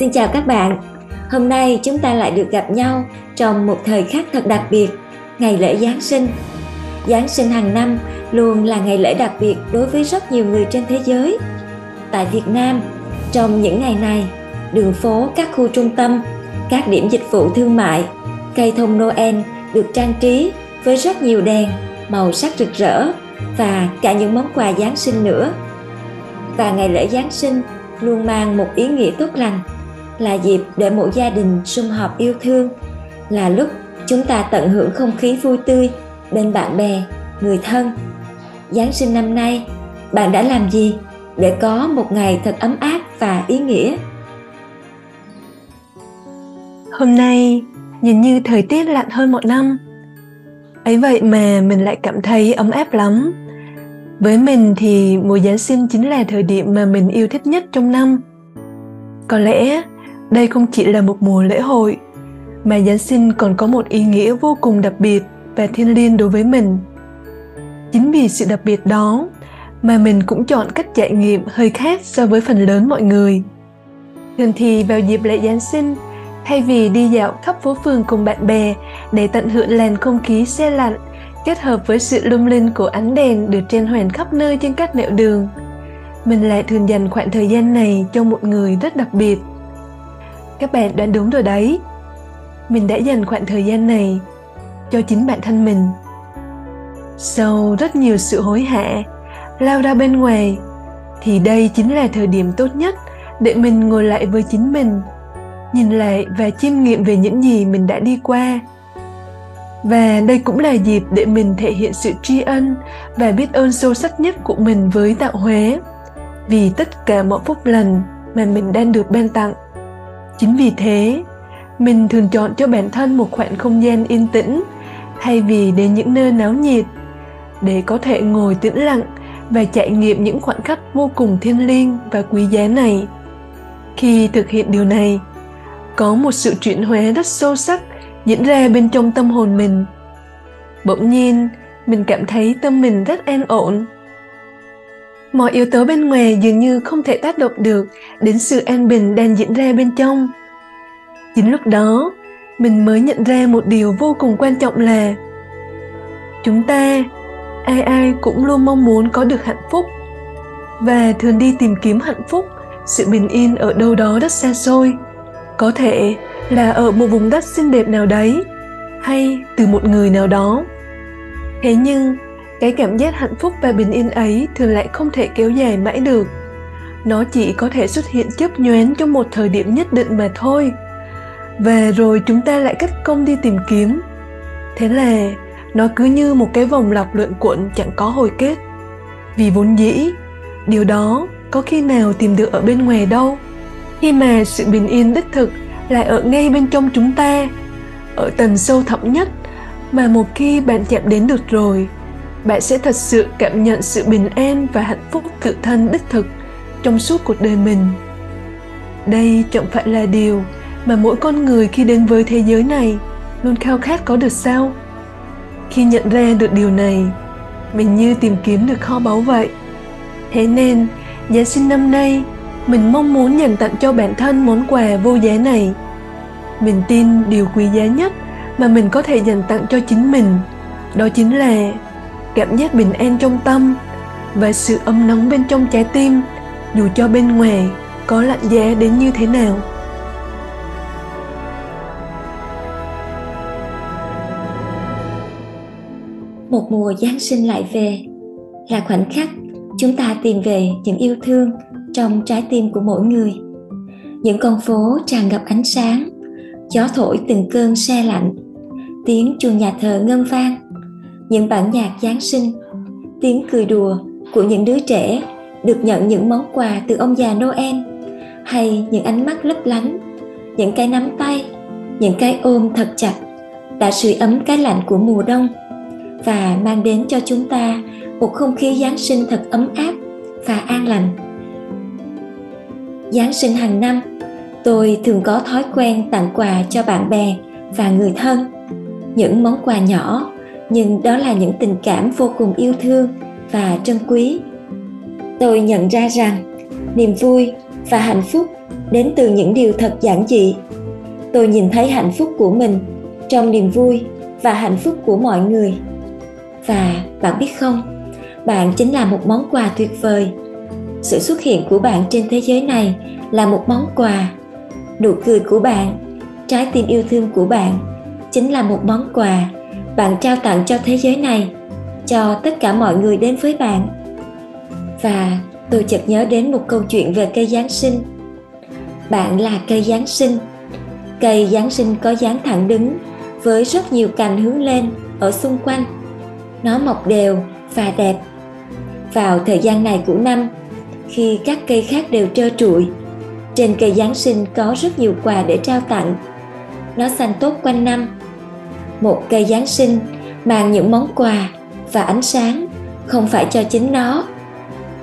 Xin chào các bạn. Hôm nay chúng ta lại được gặp nhau trong một thời khắc thật đặc biệt, ngày lễ Giáng sinh. Giáng sinh hàng năm luôn là ngày lễ đặc biệt đối với rất nhiều người trên thế giới. Tại Việt Nam, trong những ngày này, đường phố các khu trung tâm, các điểm dịch vụ thương mại, cây thông Noel được trang trí với rất nhiều đèn, màu sắc rực rỡ và cả những món quà Giáng sinh nữa. Và ngày lễ Giáng sinh luôn mang một ý nghĩa tốt lành là dịp để mỗi gia đình sum họp yêu thương, là lúc chúng ta tận hưởng không khí vui tươi bên bạn bè, người thân. Giáng sinh năm nay, bạn đã làm gì để có một ngày thật ấm áp và ý nghĩa? Hôm nay, nhìn như thời tiết lạnh hơn mọi năm. Ấy vậy mà mình lại cảm thấy ấm áp lắm. Với mình thì mùa giáng sinh chính là thời điểm mà mình yêu thích nhất trong năm. Có lẽ đây không chỉ là một mùa lễ hội, mà giáng sinh còn có một ý nghĩa vô cùng đặc biệt và thiêng liêng đối với mình. Chính vì sự đặc biệt đó mà mình cũng chọn cách trải nghiệm hơi khác so với phần lớn mọi người. Thường thì vào dịp lễ giáng sinh, thay vì đi dạo khắp phố phường cùng bạn bè để tận hưởng làn không khí xe lạnh kết hợp với sự lung linh của ánh đèn được treo hoàn khắp nơi trên các nẻo đường, mình lại thường dành khoảng thời gian này cho một người rất đặc biệt các bạn đoán đúng rồi đấy. Mình đã dành khoảng thời gian này cho chính bản thân mình. Sau rất nhiều sự hối hả, lao ra bên ngoài, thì đây chính là thời điểm tốt nhất để mình ngồi lại với chính mình, nhìn lại và chiêm nghiệm về những gì mình đã đi qua. Và đây cũng là dịp để mình thể hiện sự tri ân và biết ơn sâu sắc nhất của mình với tạo hóa vì tất cả mọi phúc lành mà mình đang được ban tặng chính vì thế, mình thường chọn cho bản thân một khoảng không gian yên tĩnh, thay vì đến những nơi náo nhiệt, để có thể ngồi tĩnh lặng và trải nghiệm những khoảnh khắc vô cùng thiêng liêng và quý giá này. Khi thực hiện điều này, có một sự chuyển hóa rất sâu sắc diễn ra bên trong tâm hồn mình. Bỗng nhiên, mình cảm thấy tâm mình rất an ổn mọi yếu tố bên ngoài dường như không thể tác động được đến sự an bình đang diễn ra bên trong. Chính lúc đó, mình mới nhận ra một điều vô cùng quan trọng là chúng ta, ai ai cũng luôn mong muốn có được hạnh phúc. Và thường đi tìm kiếm hạnh phúc, sự bình yên ở đâu đó rất xa xôi. Có thể là ở một vùng đất xinh đẹp nào đấy, hay từ một người nào đó. Thế nhưng cái cảm giác hạnh phúc và bình yên ấy thường lại không thể kéo dài mãi được. Nó chỉ có thể xuất hiện chớp nhoáng trong một thời điểm nhất định mà thôi. Và rồi chúng ta lại cất công đi tìm kiếm. Thế là, nó cứ như một cái vòng lặp luận quẩn chẳng có hồi kết. Vì vốn dĩ, điều đó có khi nào tìm được ở bên ngoài đâu. Khi mà sự bình yên đích thực lại ở ngay bên trong chúng ta, ở tầng sâu thẳm nhất mà một khi bạn chạm đến được rồi bạn sẽ thật sự cảm nhận sự bình an và hạnh phúc tự thân đích thực trong suốt cuộc đời mình. Đây chẳng phải là điều mà mỗi con người khi đến với thế giới này luôn khao khát có được sao? Khi nhận ra được điều này, mình như tìm kiếm được kho báu vậy. Thế nên, giáng sinh năm nay, mình mong muốn dành tặng cho bản thân món quà vô giá này. Mình tin điều quý giá nhất mà mình có thể dành tặng cho chính mình, đó chính là cảm giác bình an trong tâm và sự ấm nóng bên trong trái tim, dù cho bên ngoài có lạnh giá đến như thế nào. Một mùa giáng sinh lại về, là khoảnh khắc chúng ta tìm về những yêu thương trong trái tim của mỗi người. Những con phố tràn ngập ánh sáng, gió thổi từng cơn xe lạnh, tiếng chuông nhà thờ ngân vang những bản nhạc giáng sinh tiếng cười đùa của những đứa trẻ được nhận những món quà từ ông già Noel hay những ánh mắt lấp lánh, những cái nắm tay, những cái ôm thật chặt đã sưởi ấm cái lạnh của mùa đông và mang đến cho chúng ta một không khí Giáng sinh thật ấm áp và an lành. Giáng sinh hàng năm, tôi thường có thói quen tặng quà cho bạn bè và người thân. Những món quà nhỏ nhưng đó là những tình cảm vô cùng yêu thương và trân quý. Tôi nhận ra rằng niềm vui và hạnh phúc đến từ những điều thật giản dị. Tôi nhìn thấy hạnh phúc của mình trong niềm vui và hạnh phúc của mọi người. Và bạn biết không, bạn chính là một món quà tuyệt vời sự xuất hiện của bạn trên thế giới này là một món quà nụ cười của bạn trái tim yêu thương của bạn chính là một món quà bạn trao tặng cho thế giới này, cho tất cả mọi người đến với bạn. Và tôi chợt nhớ đến một câu chuyện về cây giáng sinh. Bạn là cây giáng sinh. Cây giáng sinh có dáng thẳng đứng, với rất nhiều cành hướng lên ở xung quanh. Nó mọc đều và đẹp. Vào thời gian này của năm, khi các cây khác đều trơ trụi, trên cây giáng sinh có rất nhiều quà để trao tặng. Nó xanh tốt quanh năm một cây giáng sinh mang những món quà và ánh sáng không phải cho chính nó.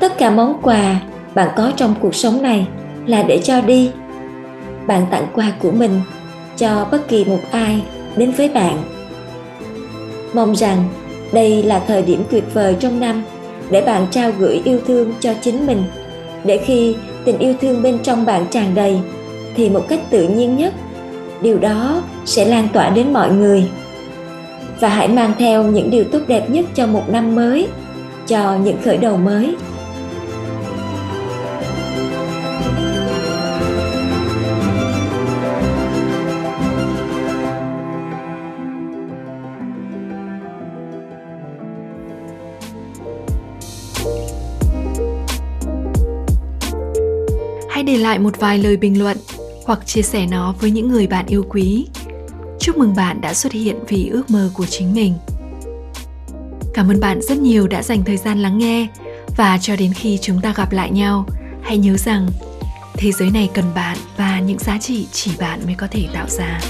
Tất cả món quà bạn có trong cuộc sống này là để cho đi. Bạn tặng quà của mình cho bất kỳ một ai đến với bạn. Mong rằng đây là thời điểm tuyệt vời trong năm để bạn trao gửi yêu thương cho chính mình, để khi tình yêu thương bên trong bạn tràn đầy thì một cách tự nhiên nhất, điều đó sẽ lan tỏa đến mọi người và hãy mang theo những điều tốt đẹp nhất cho một năm mới, cho những khởi đầu mới hãy để lại một vài lời bình luận hoặc chia sẻ nó với những người bạn yêu quý. Chúc mừng bạn đã xuất hiện vì ước mơ của chính mình. Cảm ơn bạn rất nhiều đã dành thời gian lắng nghe và cho đến khi chúng ta gặp lại nhau, hãy nhớ rằng thế giới này cần bạn và những giá trị chỉ bạn mới có thể tạo ra.